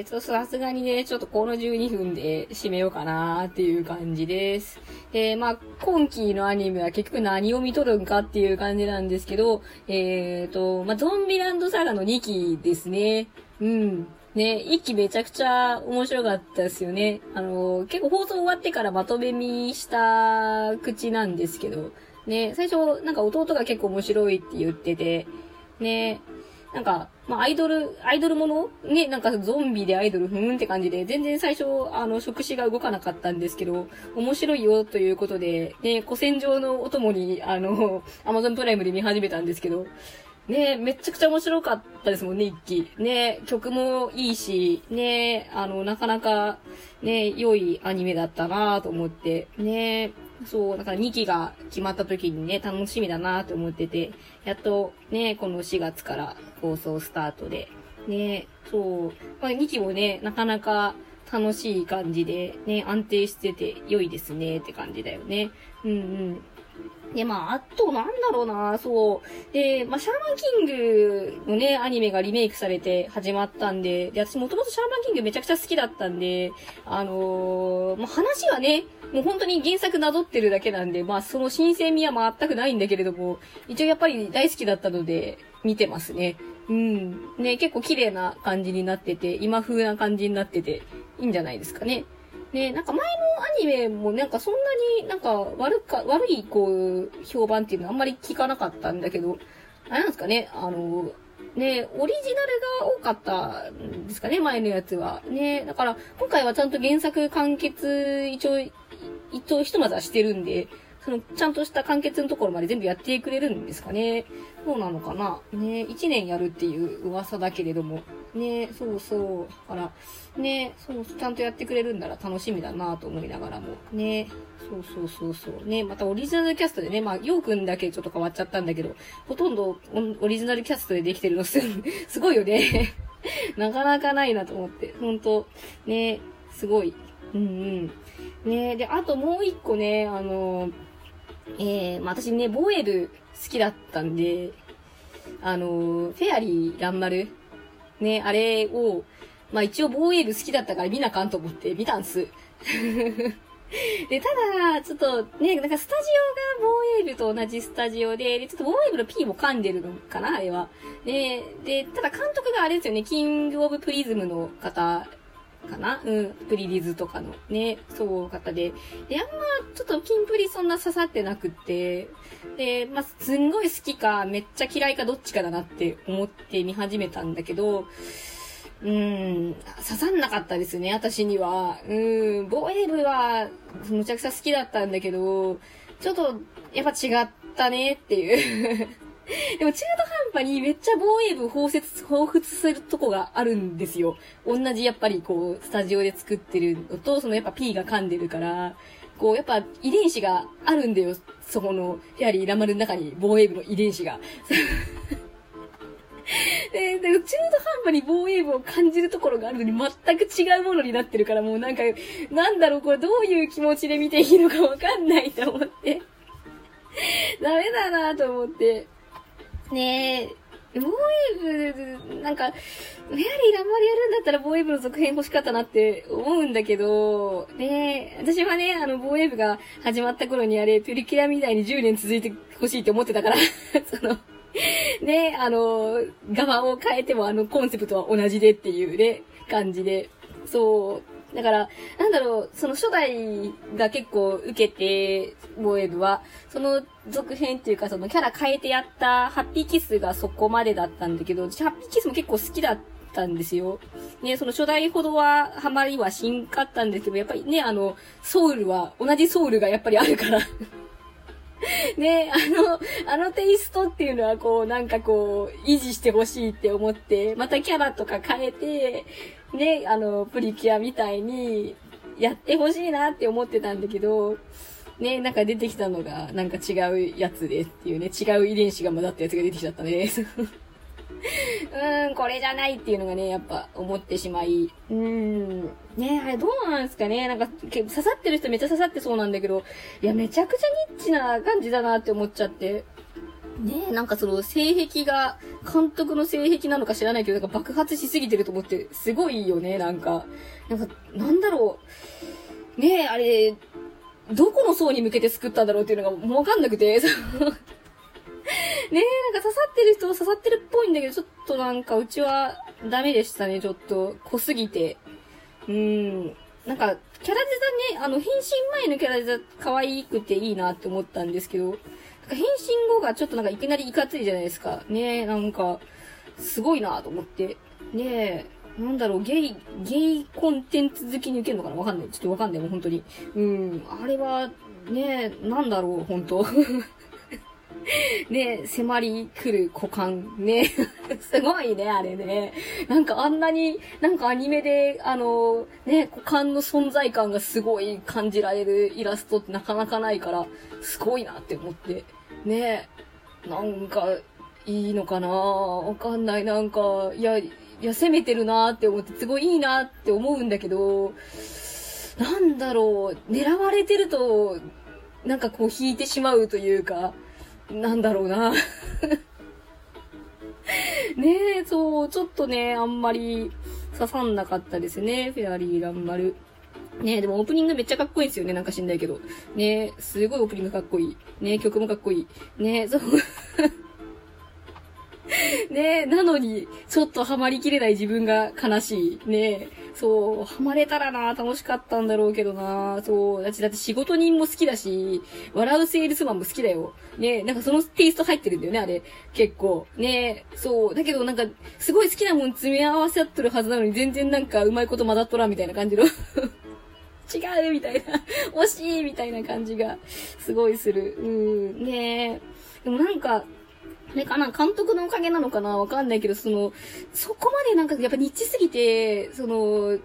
えー、ちょっとさすがにね、ちょっとこの12分で締めようかなーっていう感じです。えー、まあ、今期のアニメは結局何を見とるんかっていう感じなんですけど、えーと、まあ、ゾンビランドサガの2期ですね。うん。ね、1期めちゃくちゃ面白かったですよね。あの、結構放送終わってからまとめ見した口なんですけど、ね、最初なんか弟が結構面白いって言ってて、ね、なんか、まあ、アイドル、アイドルもの？ね、なんかゾンビでアイドルふーんって感じで、全然最初、あの、触手が動かなかったんですけど、面白いよということで、ね、古戦場のお供に、あの、アマゾンプライムで見始めたんですけど、ねめちゃくちゃ面白かったですもんね、一期。ね曲もいいし、ねあの、なかなか、ね良いアニメだったなと思って、ねそう、だから2期が決まった時にね、楽しみだなと思ってて、やっとね、この4月から放送スタートで、ね、そう、まあ、2期もね、なかなか楽しい感じで、ね、安定してて良いですねって感じだよね。うんうん。で、まあ、あと、なんだろうな、そう。で、まあ、シャーマンキングのね、アニメがリメイクされて始まったんで、で、私もともとシャーマンキングめちゃくちゃ好きだったんで、あのー、まあ、話はね、もう本当に原作なぞってるだけなんで、まあ、その新鮮味は全くないんだけれども、一応やっぱり大好きだったので、見てますね。うん。ね、結構綺麗な感じになってて、今風な感じになってて、いいんじゃないですかね。ね、なんか前のアニメもなんかそんなになんか悪か、悪いこう、評判っていうのはあんまり聞かなかったんだけど、あれなんですかね、あの、ね、オリジナルが多かったんですかね、前のやつは。ね、だから今回はちゃんと原作完結一応、一応ひとまずはしてるんで、その、ちゃんとした完結のところまで全部やってくれるんですかね。そうなのかなね、1年やるっていう噂だけれども。ね、そうそう。だから、ね、そう、ちゃんとやってくれるんなら楽しみだなと思いながらも。ね、そうそうそうそう。ね、またオリジナルキャストでね、まあ、ようくんだけちょっと変わっちゃったんだけど、ほとんどオリジナルキャストでできてるのす、すごいよね。なかなかないなと思って。ほんと、ね、すごい。うんうん。ねで、あともう一個ね、あのえー、まあ、私ね、ボエル好きだったんで、あの、フェアリーランマル、ね、あれを、まあ、一応ボエル好きだったから見なかんと思って見たんす。で、ただ、ちょっとね、なんかスタジオがボーエールと同じスタジオで、で、ちょっとボーエールの P も噛んでるのかな、あれは。で、で、ただ監督があれですよね、キングオブプリズムの方かな？うん。プリリズとかのね、そう方で。で、あんま、ちょっとキンプリそんな刺さってなくって、で、まあ、すんごい好きか、めっちゃ嫌いかどっちかだなって思って見始めたんだけど、うん、刺さんなかったですね、私には。うん、ボエルは、むちゃくちゃ好きだったんだけど、ちょっと、やっぱ違ったねっていう でも中途半端にめっちゃ防衛部包摂、彷彿するとこがあるんですよ。同じやっぱりこう、スタジオで作ってるのと、そのやっぱ P が噛んでるから、こう、やっぱ遺伝子があるんだよ。そこの、フェアリーラマルの中に防衛部の遺伝子が。で、で中途半端に防衛部を感じるところがあるのに全く違うものになってるからもうなんか、なんだろう、これどういう気持ちで見ていいのかわかんないと思って。ダメだなと思って。ねえ、ボーエブ、なんか、フェアリーランマリやるんだったらボーエブの続編欲しかったなって思うんだけど、ね私はね、あの、ボーエブが始まった頃にあれ、プリキュラみたいに10年続いて欲しいって思ってたから その、ねあの、側を変えてもあの、コンセプトは同じでっていうね、感じで、そう、だから、なんだろう、その初代が結構受けて、ボーエブは、その続編っていうか、そのキャラ変えてやったハッピーキスがそこまでだったんだけど、ハッピーキスも結構好きだったんですよ。ね、その初代ほどは、ハマりはしんかったんですけど、やっぱりね、あの、ソウルは、同じソウルがやっぱりあるからね、あの、あのテイストっていうのはこう、なんかこう、維持してほしいって思って、またキャラとか変えて、ね、あの、プリキュアみたいにやってほしいなって思ってたんだけど、ね、なんか出てきたのが、なんか違うやつでっていうね、違う遺伝子が混ざったやつが出てきちゃったね。うん、これじゃないっていうのがね、やっぱ思ってしまい。うーん。ねあれどうなんですかねなんか、刺さってる人めっちゃ刺さってそうなんだけど、いや、めちゃくちゃニッチな感じだなって思っちゃって。ねえ、なんかその性癖が、監督の性癖なのか知らないけど、なんか爆発しすぎてると思って、すごいよね、なんか。なんか、なんだろう。ねえ、あれ、どこの層に向けて作ったんだろうっていうのがもうわかんなくて、ねえ、なんか刺さってる人は刺さってるっぽいんだけど、ちょっとなんかうちはダメでしたね、ちょっと。濃すぎて。うん。なんか、キャラデザね、あの、変身前のキャラデザ可愛くていいなって思ったんですけど、変身後がちょっとなんかいきなりいかついじゃないですか。ねえ、なんか、すごいなと思って。ねえ、なんだろう、ゲイ、ゲイコンテンツ好きに受けるのかな？わかんない。ちょっとわかんない、もう本当に。うん、あれは、ねえ、なんだろう、本当 ね迫り来る股間。ね すごいね、あれね。なんかあんなに、なんかアニメで、あの、ね、股間の存在感がすごい感じられるイラストってなかなかないから、すごいなって思って。ねなんか、いいのかなわかんない。なんか、いや、いや、攻めてるなって思って、すごいいいなって思うんだけど、なんだろう、狙われてると、なんかこう引いてしまうというか、なんだろうな。ねえ、そう、ちょっとね、あんまり刺さんなかったですね、フェアリーランバル。ねえ、でもオープニングめっちゃかっこいいですよね、なんかしんないけど。ねえ、すごいオープニングかっこいい。ねえ、曲もかっこいい。ねえ、そう。ねえ、なのに、ちょっとハマりきれない自分が悲しい。ねえ、そう、ハマれたらな、楽しかったんだろうけどな、そう、だって、だって仕事人も好きだし、笑うセールスマンも好きだよ。ねえ、なんかそのテイスト入ってるんだよね、あれ。結構。ねえ、そう、だけどなんか、すごい好きなもん詰め合わせってるはずなのに、全然なんかうまいこと混ざっとらんみたいな感じの 違うみたいな、惜しいみたいな感じが、すごいする。うん、ねえ。でもなんか、あれかな監督のおかげなのかなわかんないけど、その、そこまでなんかやっぱニッチすぎて、その、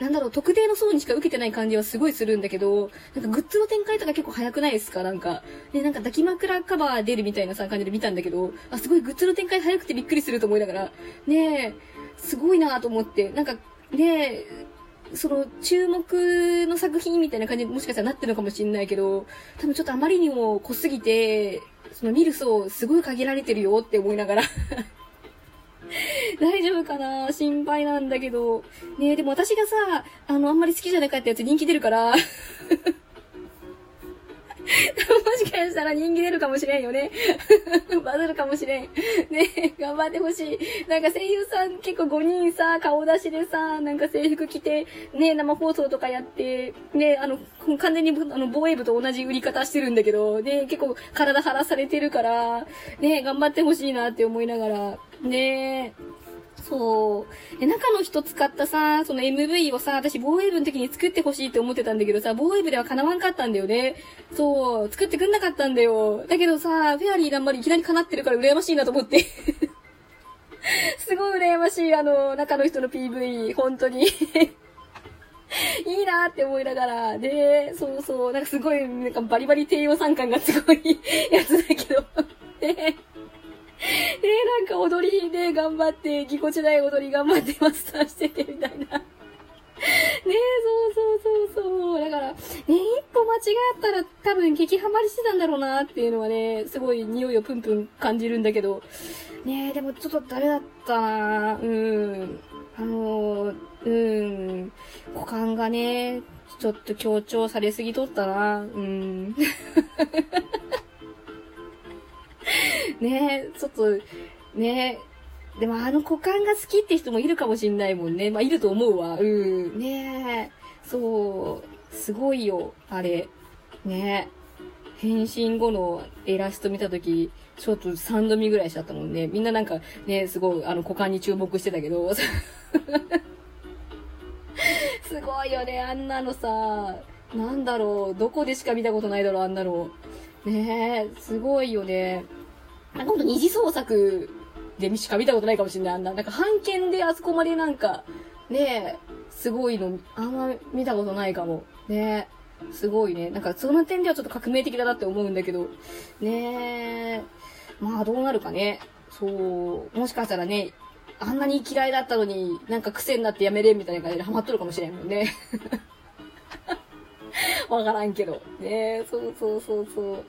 なんだろう、特定の層にしか受けてない感じはすごいするんだけど、なんかグッズの展開とか結構早くないですか？なんか。で、なんか抱き枕カバー出るみたいなさ、感じで見たんだけど、あ、すごいグッズの展開早くてびっくりすると思いながら、ねえ、すごいなと思って、なんか、ねえ、その、注目の作品みたいな感じにもしかしたらなってるのかもしれないけど、多分ちょっとあまりにも濃すぎて、その見る層すごい限られてるよって思いながら。大丈夫かな？心配なんだけど。ねでも私がさ、あの、あんまり好きじゃなかったやつ人気出るから。も したら人気出るかもしれんよね。バズるかもしれん。ね頑張ってほしい。なんか声優さん結構5人さ、顔出しでさ、なんか制服着て、ね生放送とかやって、ねあの、完全にあの防衛部と同じ売り方してるんだけど、ね結構体張らされてるから、ね頑張ってほしいなって思いながら、ねそう。で、中の人使ったさ、その MV をさ、私防衛部の時に作ってほしいって思ってたんだけどさ、防衛部では叶わんかったんだよね。そう、作ってくんなかったんだよ。だけどさ、フェアリー頑張りいきなり叶ってるから羨ましいなと思って。すごい羨ましい、あの、中の人の PV、本当に いいなって思いながら、で、そうそう、なんかすごい、なんかバリバリ低予算感がすごいやつだけどで、で、えなんか踊りで頑張って、ぎこちない踊り頑張ってマスターしててみたいな。ねえそうそうそうそう。だから、ね一歩間違ったら多分激ハマりしてたんだろうなっていうのはね、すごい匂いをプンプン感じるんだけど。ねえでもちょっとダメだったなうん。あのーうん。股間がね、ちょっと強調されすぎとったなうん。ねえちょっと、ねえでもあの股間が好きって人もいるかもしんないもんね。まあ、いると思うわ。うん。ねえそう。すごいよ、あれ。ねえ変身後のイラスト見たとき、ちょっと3度見ぐらいしちゃったもんね。みんななんかね、すごい、あの、股間に注目してたけど。すごいよね、あんなのさ。なんだろう、どこでしか見たことないだろう、あんなの。ねえ、すごいよね。なんかほんと二次創作でしか見たことないかもしれない。あんな、なんか版権であそこまでなんか、ねえ、すごいの、あんま見たことないかも。ねえ、すごいね。なんかその点ではちょっと革命的だなって思うんだけど、ねえ、まあどうなるかね。そう、もしかしたらね、あんなに嫌いだったのに、なんか癖になってやめれんみたいな感じでハマっとるかもしれんもんね。わからんけど。ねそうそうそうそ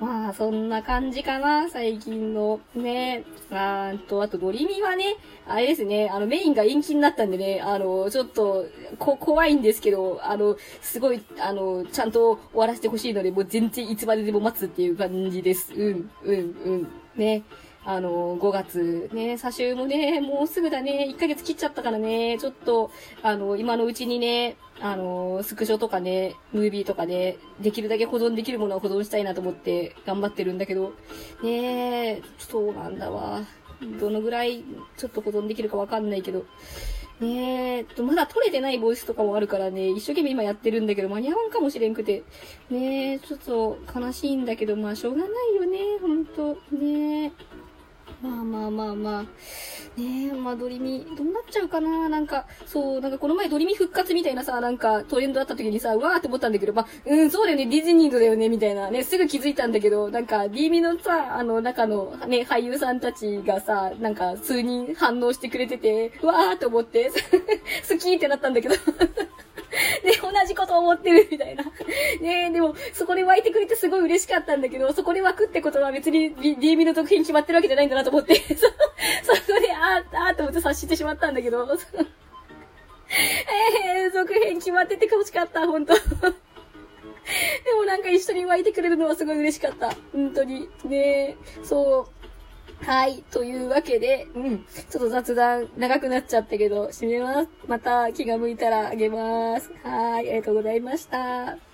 う。まあ、そんな感じかな、最近の。ねあと、あと、ドリミはね、あれですね、あの、メインが延期になったんでね、あの、ちょっと、こ、怖いんですけど、あの、すごい、あの、ちゃんと終わらせてほしいので、もう全然いつまででも待つっていう感じです。うん、うん、うん。ね。あの、5月、ね、差しもね、もうすぐだね、1ヶ月切っちゃったからね、ちょっと、あの、今のうちにね、あの、スクショとかね、ムービーとかね、できるだけ保存できるものは保存したいなと思って頑張ってるんだけど、ねえ、そうなんだわ。どのぐらい、ちょっと保存できるかわかんないけど、ねえ、と、まだ撮れてないボイスとかもあるからね、一生懸命今やってるんだけど、間に合わんかもしれんくて。ねえ、ちょっと悲しいんだけど、まあしょうがないよね、ほんと。ねえ。まあまあまあまあ。ねえ、まあドリミ、どうなっちゃうかな？なんか、そう、なんかこの前ドリミ復活みたいなさ、なんかトレンドあった時にさ、うわーって思ったんだけど、まあ、うん、そうだよね、ディズニーだよね、みたいなね、すぐ気づいたんだけど、なんか、ディーミのさ、あの、中のね、俳優さんたちがさ、なんか、数人反応してくれてて、うわーって思って、好きってなったんだけど。で、同じこと思ってるみたいな。ねでも、そこで湧いてくれてすごい嬉しかったんだけど、そこで湧くってことは別に DM の続編決まってるわけじゃないんだなと思って、そ、そこで、あー、あーと思って察してしまったんだけど、えー、続編決まってて欲しかった、ほんと。でもなんか一緒に湧いてくれるのはすごい嬉しかった。本当に。ねそう。はい。というわけで、うん。ちょっと雑談長くなっちゃったけど、締めます。また気が向いたらあげます。はい。ありがとうございました。